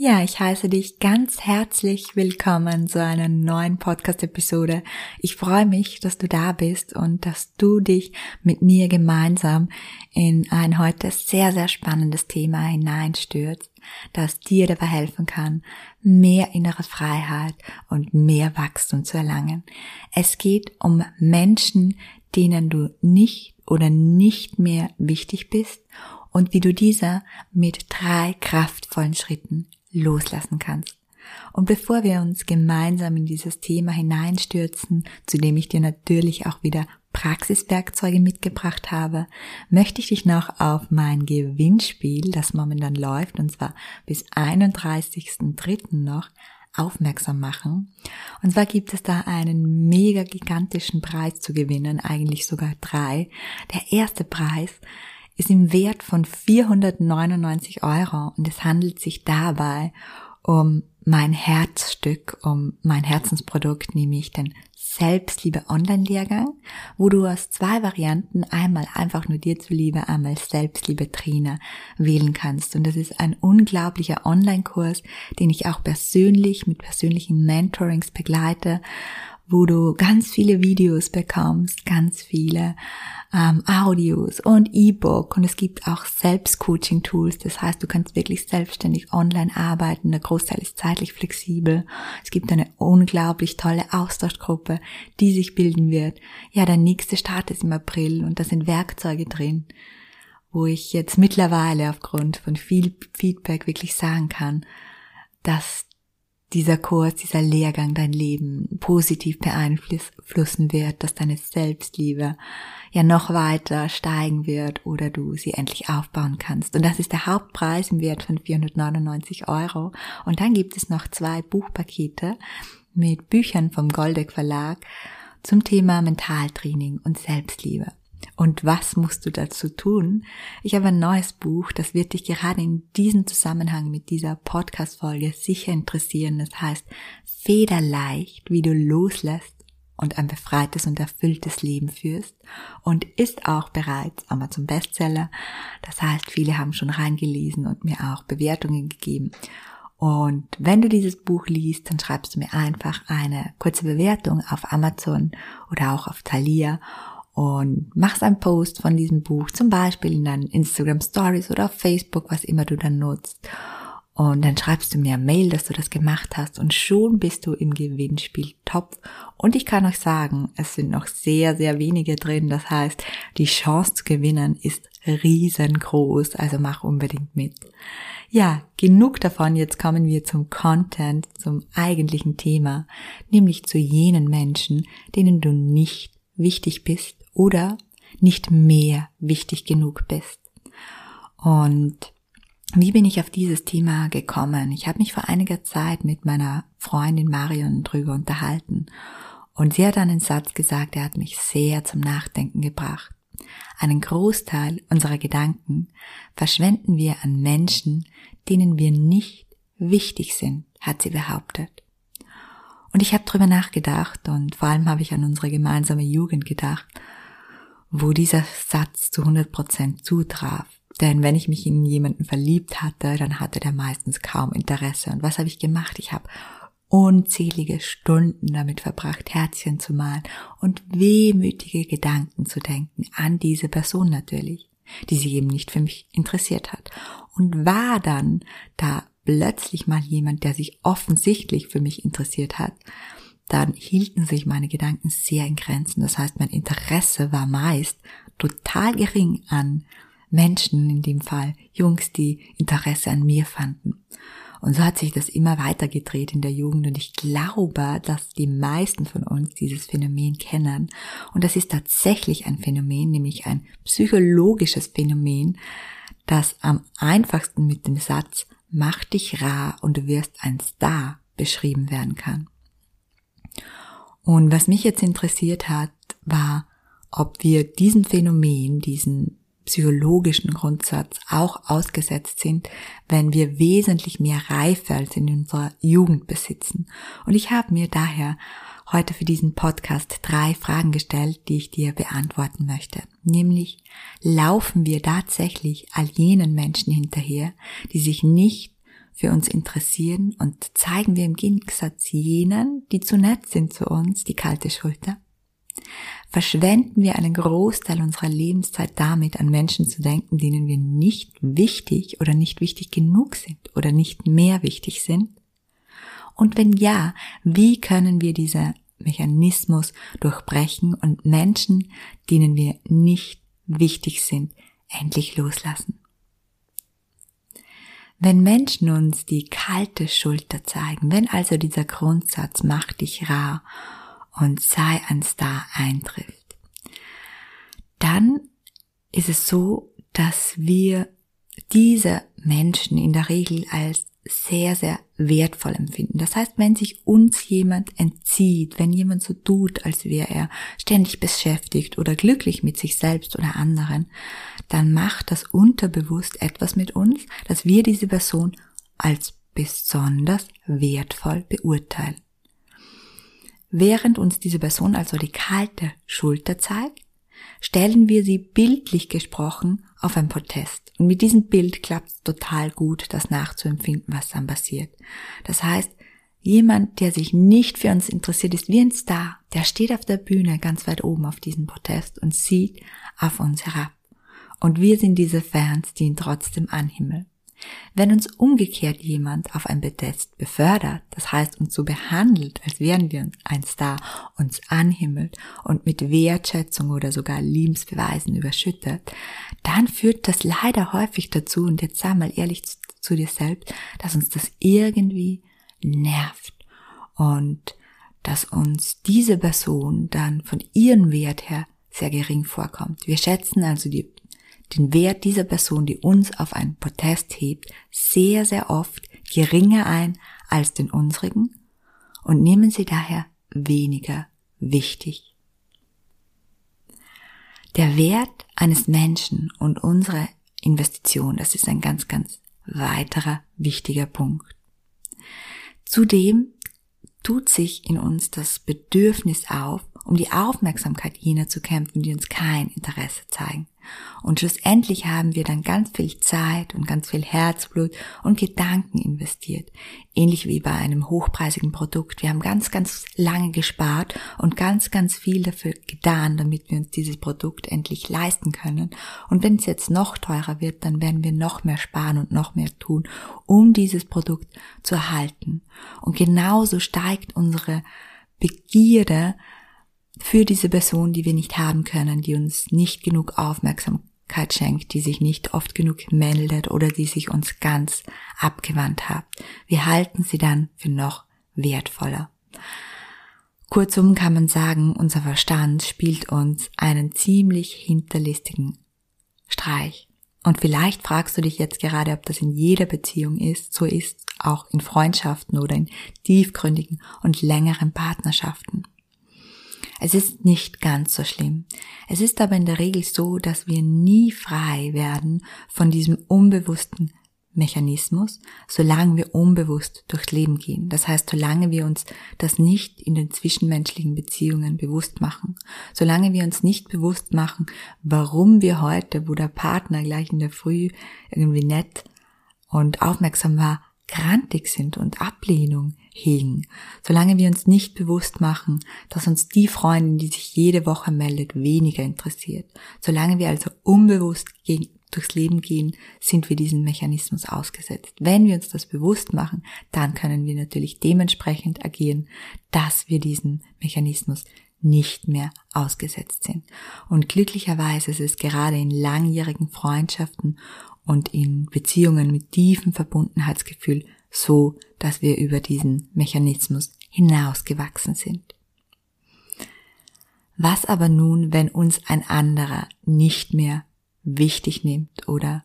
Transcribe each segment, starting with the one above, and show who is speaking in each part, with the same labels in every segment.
Speaker 1: Ja, ich heiße dich ganz herzlich willkommen zu einer neuen Podcast-Episode. Ich freue mich, dass du da bist und dass du dich mit mir gemeinsam in ein heute sehr, sehr spannendes Thema hineinstürzt, das dir dabei helfen kann, mehr innere Freiheit und mehr Wachstum zu erlangen. Es geht um Menschen, denen du nicht oder nicht mehr wichtig bist und wie du dieser mit drei kraftvollen Schritten loslassen kannst. Und bevor wir uns gemeinsam in dieses Thema hineinstürzen, zu dem ich dir natürlich auch wieder Praxiswerkzeuge mitgebracht habe, möchte ich dich noch auf mein Gewinnspiel, das momentan läuft, und zwar bis 31.03. noch, aufmerksam machen. Und zwar gibt es da einen mega gigantischen Preis zu gewinnen, eigentlich sogar drei. Der erste Preis ist im Wert von 499 Euro und es handelt sich dabei um mein Herzstück, um mein Herzensprodukt, nämlich den Selbstliebe Online-Lehrgang, wo du aus zwei Varianten einmal einfach nur dir zuliebe, einmal Selbstliebe Trainer wählen kannst. Und das ist ein unglaublicher Online-Kurs, den ich auch persönlich mit persönlichen Mentorings begleite, wo du ganz viele Videos bekommst, ganz viele ähm, Audios und E-Book und es gibt auch Selbstcoaching-Tools. Das heißt, du kannst wirklich selbstständig online arbeiten. Der Großteil ist zeitlich flexibel. Es gibt eine unglaublich tolle Austauschgruppe, die sich bilden wird. Ja, der nächste Start ist im April und da sind Werkzeuge drin, wo ich jetzt mittlerweile aufgrund von viel Feedback wirklich sagen kann, dass dieser Kurs, dieser Lehrgang dein Leben positiv beeinflussen wird, dass deine Selbstliebe ja noch weiter steigen wird oder du sie endlich aufbauen kannst. Und das ist der Hauptpreis im Wert von 499 Euro. Und dann gibt es noch zwei Buchpakete mit Büchern vom Goldeck Verlag zum Thema Mentaltraining und Selbstliebe. Und was musst du dazu tun? Ich habe ein neues Buch, das wird dich gerade in diesem Zusammenhang mit dieser Podcast-Folge sicher interessieren. Das heißt Federleicht, wie du loslässt und ein befreites und erfülltes Leben führst und ist auch bereits Amazon Bestseller. Das heißt, viele haben schon reingelesen und mir auch Bewertungen gegeben. Und wenn du dieses Buch liest, dann schreibst du mir einfach eine kurze Bewertung auf Amazon oder auch auf Thalia und machst einen Post von diesem Buch, zum Beispiel in deinen Instagram Stories oder auf Facebook, was immer du dann nutzt. Und dann schreibst du mir eine Mail, dass du das gemacht hast und schon bist du im Gewinnspiel top. Und ich kann euch sagen, es sind noch sehr, sehr wenige drin. Das heißt, die Chance zu gewinnen ist riesengroß. Also mach unbedingt mit. Ja, genug davon. Jetzt kommen wir zum Content, zum eigentlichen Thema, nämlich zu jenen Menschen, denen du nicht wichtig bist oder nicht mehr wichtig genug bist. Und wie bin ich auf dieses Thema gekommen? Ich habe mich vor einiger Zeit mit meiner Freundin Marion drüber unterhalten und sie hat einen Satz gesagt, der hat mich sehr zum Nachdenken gebracht. Einen Großteil unserer Gedanken verschwenden wir an Menschen, denen wir nicht wichtig sind, hat sie behauptet. Und ich habe drüber nachgedacht und vor allem habe ich an unsere gemeinsame Jugend gedacht wo dieser Satz zu 100 Prozent zutraf. Denn wenn ich mich in jemanden verliebt hatte, dann hatte der meistens kaum Interesse. Und was habe ich gemacht? Ich habe unzählige Stunden damit verbracht, Herzchen zu malen und wehmütige Gedanken zu denken an diese Person natürlich, die sich eben nicht für mich interessiert hat. Und war dann da plötzlich mal jemand, der sich offensichtlich für mich interessiert hat, dann hielten sich meine Gedanken sehr in Grenzen. Das heißt, mein Interesse war meist total gering an Menschen, in dem Fall Jungs, die Interesse an mir fanden. Und so hat sich das immer weiter gedreht in der Jugend und ich glaube, dass die meisten von uns dieses Phänomen kennen. Und das ist tatsächlich ein Phänomen, nämlich ein psychologisches Phänomen, das am einfachsten mit dem Satz Mach dich rar und du wirst ein Star beschrieben werden kann. Und was mich jetzt interessiert hat, war, ob wir diesem Phänomen, diesen psychologischen Grundsatz auch ausgesetzt sind, wenn wir wesentlich mehr Reife als in unserer Jugend besitzen. Und ich habe mir daher heute für diesen Podcast drei Fragen gestellt, die ich dir beantworten möchte. Nämlich, laufen wir tatsächlich all jenen Menschen hinterher, die sich nicht für uns interessieren und zeigen wir im Gegensatz jenen, die zu nett sind zu uns, die kalte Schulter? Verschwenden wir einen Großteil unserer Lebenszeit damit, an Menschen zu denken, denen wir nicht wichtig oder nicht wichtig genug sind oder nicht mehr wichtig sind? Und wenn ja, wie können wir diese Mechanismus durchbrechen und Menschen, denen wir nicht wichtig sind, endlich loslassen. Wenn Menschen uns die kalte Schulter zeigen, wenn also dieser Grundsatz mach dich rar und sei ein Star eintrifft, dann ist es so, dass wir diese Menschen in der Regel als sehr, sehr wertvoll empfinden. Das heißt, wenn sich uns jemand entzieht, wenn jemand so tut, als wäre er ständig beschäftigt oder glücklich mit sich selbst oder anderen, dann macht das unterbewusst etwas mit uns, dass wir diese Person als besonders wertvoll beurteilen. Während uns diese Person also die kalte Schulter zeigt, stellen wir sie bildlich gesprochen auf ein Protest. Und mit diesem Bild klappt es total gut, das nachzuempfinden, was dann passiert. Das heißt, jemand, der sich nicht für uns interessiert, ist wie ein Star, der steht auf der Bühne ganz weit oben auf diesem Protest und sieht auf uns herab. Und wir sind diese Fans, die ihn trotzdem anhimmeln. Wenn uns umgekehrt jemand auf ein Podest befördert, das heißt uns so behandelt, als wären wir ein Star, uns anhimmelt und mit Wertschätzung oder sogar Liebesbeweisen überschüttet, dann führt das leider häufig dazu, und jetzt sei mal ehrlich zu, zu dir selbst, dass uns das irgendwie nervt und dass uns diese Person dann von ihrem Wert her sehr gering vorkommt. Wir schätzen also die den Wert dieser Person, die uns auf ein Protest hebt, sehr, sehr oft geringer ein als den unsrigen und nehmen sie daher weniger wichtig. Der Wert eines Menschen und unsere Investition, das ist ein ganz, ganz weiterer wichtiger Punkt. Zudem tut sich in uns das Bedürfnis auf, um die Aufmerksamkeit jener zu kämpfen, die uns kein Interesse zeigen. Und schlussendlich haben wir dann ganz viel Zeit und ganz viel Herzblut und Gedanken investiert. Ähnlich wie bei einem hochpreisigen Produkt. Wir haben ganz, ganz lange gespart und ganz, ganz viel dafür getan, damit wir uns dieses Produkt endlich leisten können. Und wenn es jetzt noch teurer wird, dann werden wir noch mehr sparen und noch mehr tun, um dieses Produkt zu erhalten. Und genauso steigt unsere Begierde für diese Person, die wir nicht haben können, die uns nicht genug Aufmerksamkeit schenkt, die sich nicht oft genug meldet oder die sich uns ganz abgewandt hat. Wir halten sie dann für noch wertvoller. Kurzum kann man sagen, unser Verstand spielt uns einen ziemlich hinterlistigen Streich. Und vielleicht fragst du dich jetzt gerade, ob das in jeder Beziehung ist, so ist auch in Freundschaften oder in tiefgründigen und längeren Partnerschaften. Es ist nicht ganz so schlimm. Es ist aber in der Regel so, dass wir nie frei werden von diesem unbewussten Mechanismus, solange wir unbewusst durchs Leben gehen. Das heißt, solange wir uns das nicht in den zwischenmenschlichen Beziehungen bewusst machen, solange wir uns nicht bewusst machen, warum wir heute, wo der Partner gleich in der Früh irgendwie nett und aufmerksam war, grantig sind und Ablehnung hegen, solange wir uns nicht bewusst machen, dass uns die Freundin, die sich jede Woche meldet, weniger interessiert, solange wir also unbewusst gegen, durchs Leben gehen, sind wir diesem Mechanismus ausgesetzt. Wenn wir uns das bewusst machen, dann können wir natürlich dementsprechend agieren, dass wir diesen Mechanismus nicht mehr ausgesetzt sind. Und glücklicherweise ist es gerade in langjährigen Freundschaften und in Beziehungen mit tiefem Verbundenheitsgefühl so, dass wir über diesen Mechanismus hinausgewachsen sind. Was aber nun, wenn uns ein anderer nicht mehr wichtig nimmt oder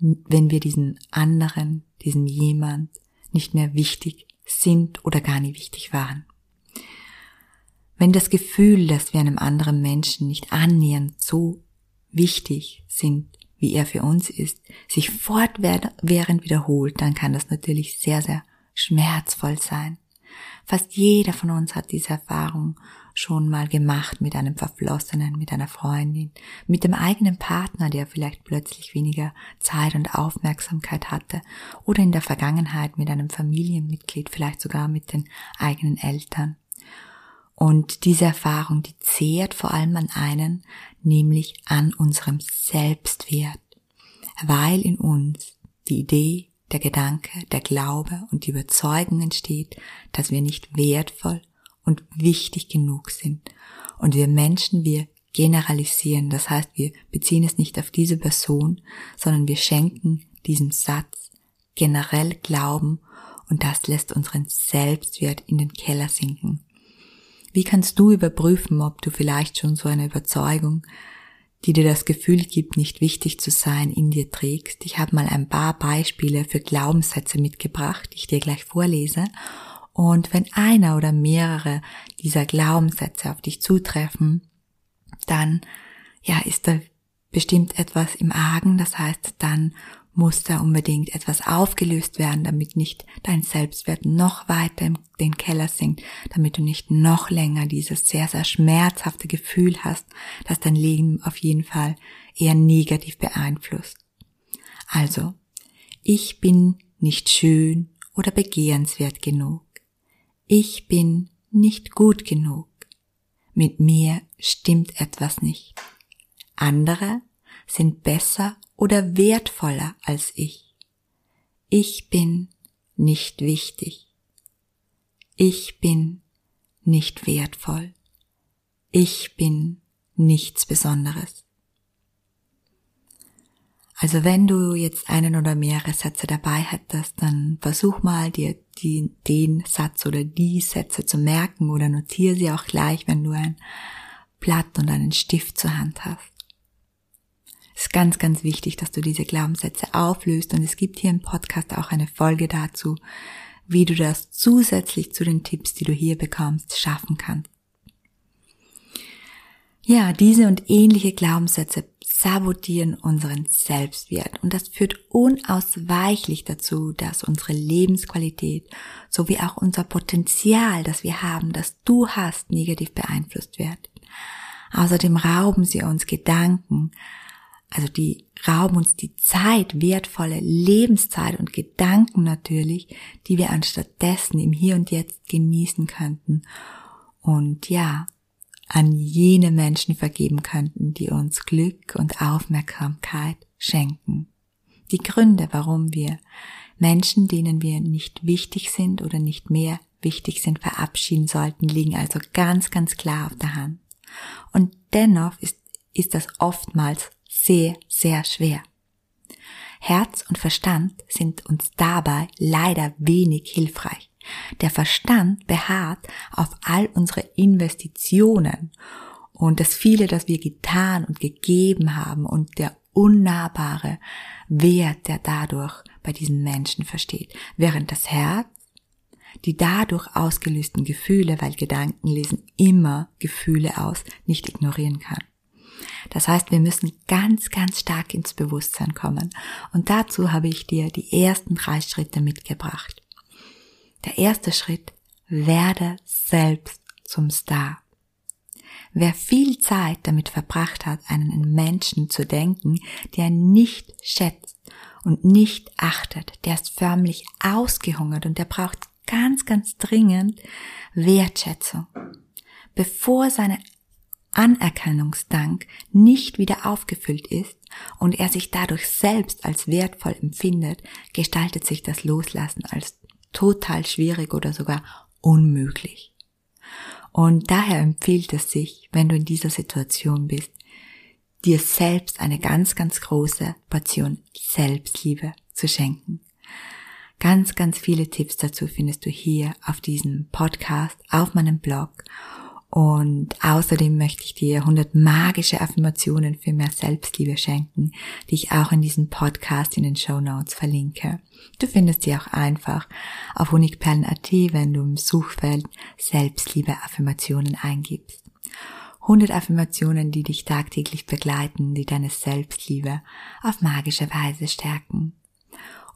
Speaker 1: wenn wir diesen anderen, diesem jemand nicht mehr wichtig sind oder gar nie wichtig waren. Wenn das Gefühl, dass wir einem anderen Menschen nicht annähernd so wichtig sind, wie er für uns ist, sich fortwährend wiederholt, dann kann das natürlich sehr, sehr schmerzvoll sein. Fast jeder von uns hat diese Erfahrung schon mal gemacht mit einem Verflossenen, mit einer Freundin, mit dem eigenen Partner, der vielleicht plötzlich weniger Zeit und Aufmerksamkeit hatte, oder in der Vergangenheit mit einem Familienmitglied, vielleicht sogar mit den eigenen Eltern. Und diese Erfahrung, die zehrt vor allem an einen, nämlich an unserem Selbstwert, weil in uns die Idee, der Gedanke, der Glaube und die Überzeugung entsteht, dass wir nicht wertvoll und wichtig genug sind. Und wir Menschen, wir generalisieren, das heißt, wir beziehen es nicht auf diese Person, sondern wir schenken diesem Satz generell Glauben und das lässt unseren Selbstwert in den Keller sinken. Wie kannst du überprüfen, ob du vielleicht schon so eine Überzeugung, die dir das Gefühl gibt, nicht wichtig zu sein, in dir trägst? Ich habe mal ein paar Beispiele für Glaubenssätze mitgebracht, die ich dir gleich vorlese. Und wenn einer oder mehrere dieser Glaubenssätze auf dich zutreffen, dann ja, ist da bestimmt etwas im Argen. Das heißt, dann muss da unbedingt etwas aufgelöst werden, damit nicht dein Selbstwert noch weiter in den Keller sinkt, damit du nicht noch länger dieses sehr, sehr schmerzhafte Gefühl hast, dass dein Leben auf jeden Fall eher negativ beeinflusst. Also, ich bin nicht schön oder begehrenswert genug. Ich bin nicht gut genug. Mit mir stimmt etwas nicht. Andere sind besser oder wertvoller als ich. Ich bin nicht wichtig. Ich bin nicht wertvoll. Ich bin nichts Besonderes. Also wenn du jetzt einen oder mehrere Sätze dabei hättest, dann versuch mal dir die, den Satz oder die Sätze zu merken oder notiere sie auch gleich, wenn du ein Blatt und einen Stift zur Hand hast ist ganz, ganz wichtig, dass du diese Glaubenssätze auflöst und es gibt hier im Podcast auch eine Folge dazu, wie du das zusätzlich zu den Tipps, die du hier bekommst, schaffen kannst. Ja, diese und ähnliche Glaubenssätze sabotieren unseren Selbstwert und das führt unausweichlich dazu, dass unsere Lebensqualität sowie auch unser Potenzial, das wir haben, das du hast, negativ beeinflusst wird. Außerdem rauben sie uns Gedanken, also die rauben uns die Zeit, wertvolle Lebenszeit und Gedanken natürlich, die wir anstattdessen im Hier und Jetzt genießen könnten. Und ja, an jene Menschen vergeben könnten, die uns Glück und Aufmerksamkeit schenken. Die Gründe, warum wir Menschen, denen wir nicht wichtig sind oder nicht mehr wichtig sind, verabschieden sollten, liegen also ganz, ganz klar auf der Hand. Und dennoch ist, ist das oftmals sehr, sehr schwer. Herz und Verstand sind uns dabei leider wenig hilfreich. Der Verstand beharrt auf all unsere Investitionen und das viele, das wir getan und gegeben haben und der unnahbare Wert, der dadurch bei diesen Menschen versteht, während das Herz die dadurch ausgelösten Gefühle, weil Gedanken lesen immer Gefühle aus, nicht ignorieren kann. Das heißt, wir müssen ganz, ganz stark ins Bewusstsein kommen. Und dazu habe ich dir die ersten drei Schritte mitgebracht. Der erste Schritt, werde selbst zum Star. Wer viel Zeit damit verbracht hat, einen Menschen zu denken, der nicht schätzt und nicht achtet, der ist förmlich ausgehungert und der braucht ganz, ganz dringend Wertschätzung. Bevor seine Anerkennungsdank nicht wieder aufgefüllt ist und er sich dadurch selbst als wertvoll empfindet, gestaltet sich das Loslassen als total schwierig oder sogar unmöglich. Und daher empfiehlt es sich, wenn du in dieser Situation bist, dir selbst eine ganz, ganz große Portion Selbstliebe zu schenken. Ganz, ganz viele Tipps dazu findest du hier auf diesem Podcast, auf meinem Blog Und außerdem möchte ich dir 100 magische Affirmationen für mehr Selbstliebe schenken, die ich auch in diesem Podcast in den Show Notes verlinke. Du findest sie auch einfach auf honigperlen.at, wenn du im Suchfeld Selbstliebe Affirmationen eingibst. 100 Affirmationen, die dich tagtäglich begleiten, die deine Selbstliebe auf magische Weise stärken.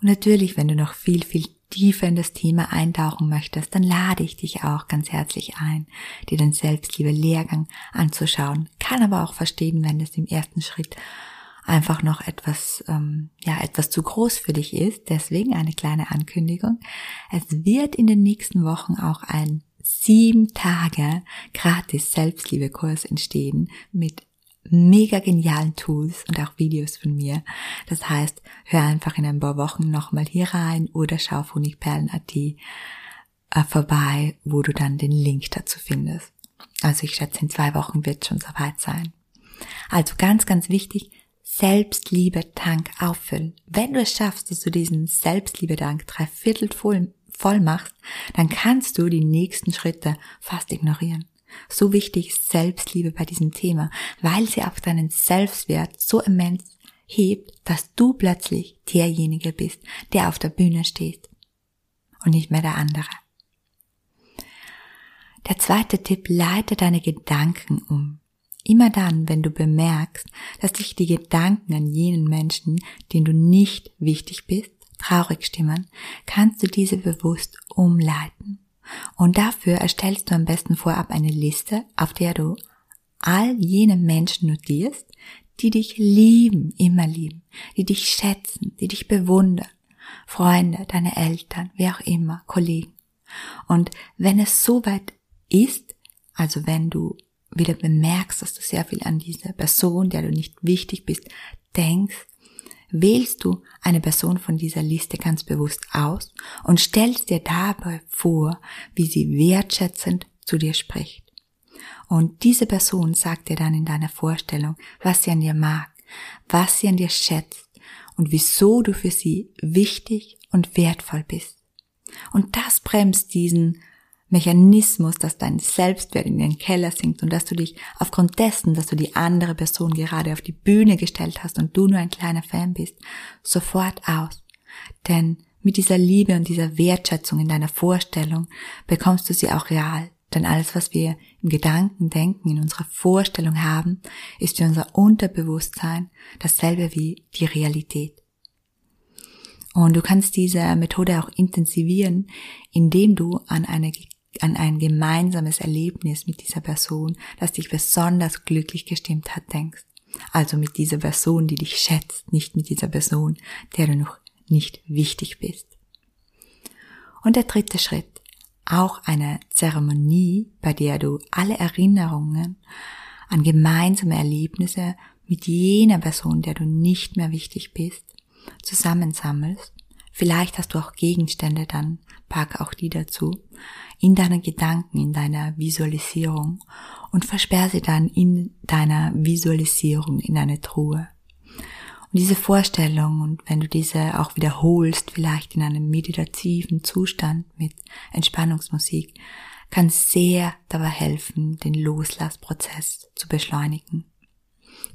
Speaker 1: Und natürlich, wenn du noch viel, viel tiefer in das Thema eintauchen möchtest, dann lade ich dich auch ganz herzlich ein, dir den Selbstliebe-Lehrgang anzuschauen. Kann aber auch verstehen, wenn es im ersten Schritt einfach noch etwas, ähm, ja, etwas zu groß für dich ist. Deswegen eine kleine Ankündigung. Es wird in den nächsten Wochen auch ein sieben Tage gratis Selbstliebe-Kurs entstehen mit mega genialen Tools und auch Videos von mir. Das heißt, hör einfach in ein paar Wochen nochmal hier rein oder schau auf honigperlen.at äh, vorbei, wo du dann den Link dazu findest. Also ich schätze, in zwei Wochen wird schon soweit sein. Also ganz, ganz wichtig, Selbstliebe-Tank auffüllen. Wenn du es schaffst, dass du diesen Selbstliebe-Tank drei Viertel voll, voll machst, dann kannst du die nächsten Schritte fast ignorieren. So wichtig ist Selbstliebe bei diesem Thema, weil sie auch deinen Selbstwert so immens hebt, dass du plötzlich derjenige bist, der auf der Bühne steht und nicht mehr der andere. Der zweite Tipp, leite deine Gedanken um. Immer dann, wenn du bemerkst, dass dich die Gedanken an jenen Menschen, denen du nicht wichtig bist, traurig stimmen, kannst du diese bewusst umleiten. Und dafür erstellst du am besten vorab eine Liste, auf der du all jene Menschen notierst, die dich lieben, immer lieben, die dich schätzen, die dich bewundern. Freunde, deine Eltern, wer auch immer, Kollegen. Und wenn es soweit ist, also wenn du wieder bemerkst, dass du sehr viel an diese Person, der du nicht wichtig bist, denkst, wählst du eine Person von dieser Liste ganz bewusst aus und stellst dir dabei vor, wie sie wertschätzend zu dir spricht. Und diese Person sagt dir dann in deiner Vorstellung, was sie an dir mag, was sie an dir schätzt und wieso du für sie wichtig und wertvoll bist. Und das bremst diesen Mechanismus, dass dein Selbstwert in den Keller sinkt und dass du dich aufgrund dessen, dass du die andere Person gerade auf die Bühne gestellt hast und du nur ein kleiner Fan bist, sofort aus. Denn mit dieser Liebe und dieser Wertschätzung in deiner Vorstellung bekommst du sie auch real. Denn alles, was wir im Gedanken denken, in unserer Vorstellung haben, ist für unser Unterbewusstsein dasselbe wie die Realität. Und du kannst diese Methode auch intensivieren, indem du an eine an ein gemeinsames Erlebnis mit dieser Person, das dich besonders glücklich gestimmt hat, denkst. Also mit dieser Person, die dich schätzt, nicht mit dieser Person, der du noch nicht wichtig bist. Und der dritte Schritt, auch eine Zeremonie, bei der du alle Erinnerungen an gemeinsame Erlebnisse mit jener Person, der du nicht mehr wichtig bist, zusammensammelst. Vielleicht hast du auch Gegenstände dann, pack auch die dazu, in deinen Gedanken, in deiner Visualisierung und versperr sie dann in deiner Visualisierung in eine Truhe. Und diese Vorstellung und wenn du diese auch wiederholst, vielleicht in einem meditativen Zustand mit Entspannungsmusik, kann sehr dabei helfen, den Loslassprozess zu beschleunigen.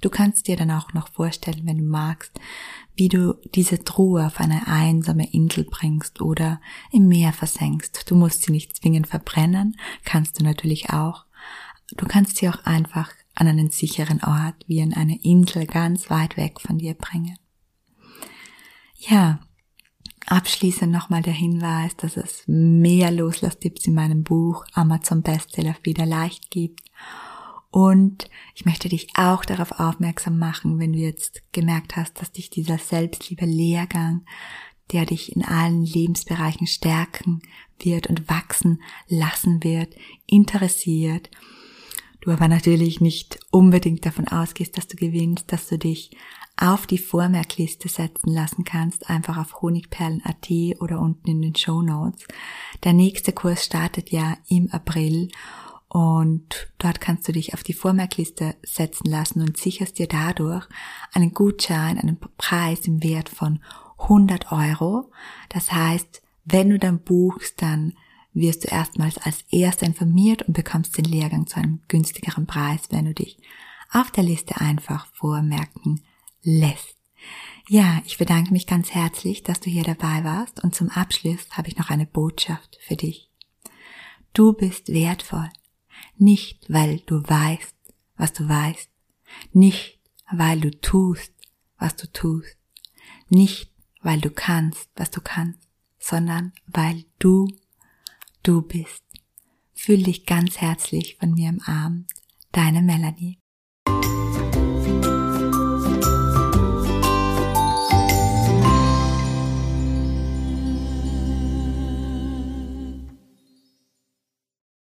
Speaker 1: Du kannst dir dann auch noch vorstellen, wenn du magst, wie du diese Truhe auf eine einsame Insel bringst oder im Meer versenkst. Du musst sie nicht zwingend verbrennen, kannst du natürlich auch. Du kannst sie auch einfach an einen sicheren Ort wie an eine Insel ganz weit weg von dir bringen. Ja, abschließend nochmal der Hinweis, dass es mehr Loslasstipps in meinem Buch Amazon Bestseller wieder leicht gibt und ich möchte dich auch darauf aufmerksam machen, wenn du jetzt gemerkt hast, dass dich dieser Selbstliebe-Lehrgang, der dich in allen Lebensbereichen stärken wird und wachsen lassen wird, interessiert. Du aber natürlich nicht unbedingt davon ausgehst, dass du gewinnst, dass du dich auf die Vormerkliste setzen lassen kannst, einfach auf honigperlen.at oder unten in den Show Notes. Der nächste Kurs startet ja im April und dort kannst du dich auf die Vormerkliste setzen lassen und sicherst dir dadurch einen Gutschein, einen Preis im Wert von 100 Euro. Das heißt, wenn du dann buchst, dann wirst du erstmals als Erster informiert und bekommst den Lehrgang zu einem günstigeren Preis, wenn du dich auf der Liste einfach vormerken lässt. Ja, ich bedanke mich ganz herzlich, dass du hier dabei warst und zum Abschluss habe ich noch eine Botschaft für dich. Du bist wertvoll, nicht weil du weißt, was du weißt, nicht weil du tust, was du tust, nicht weil du kannst, was du kannst, sondern weil du du bist. Fühl dich ganz herzlich von mir im Arm, deine Melanie.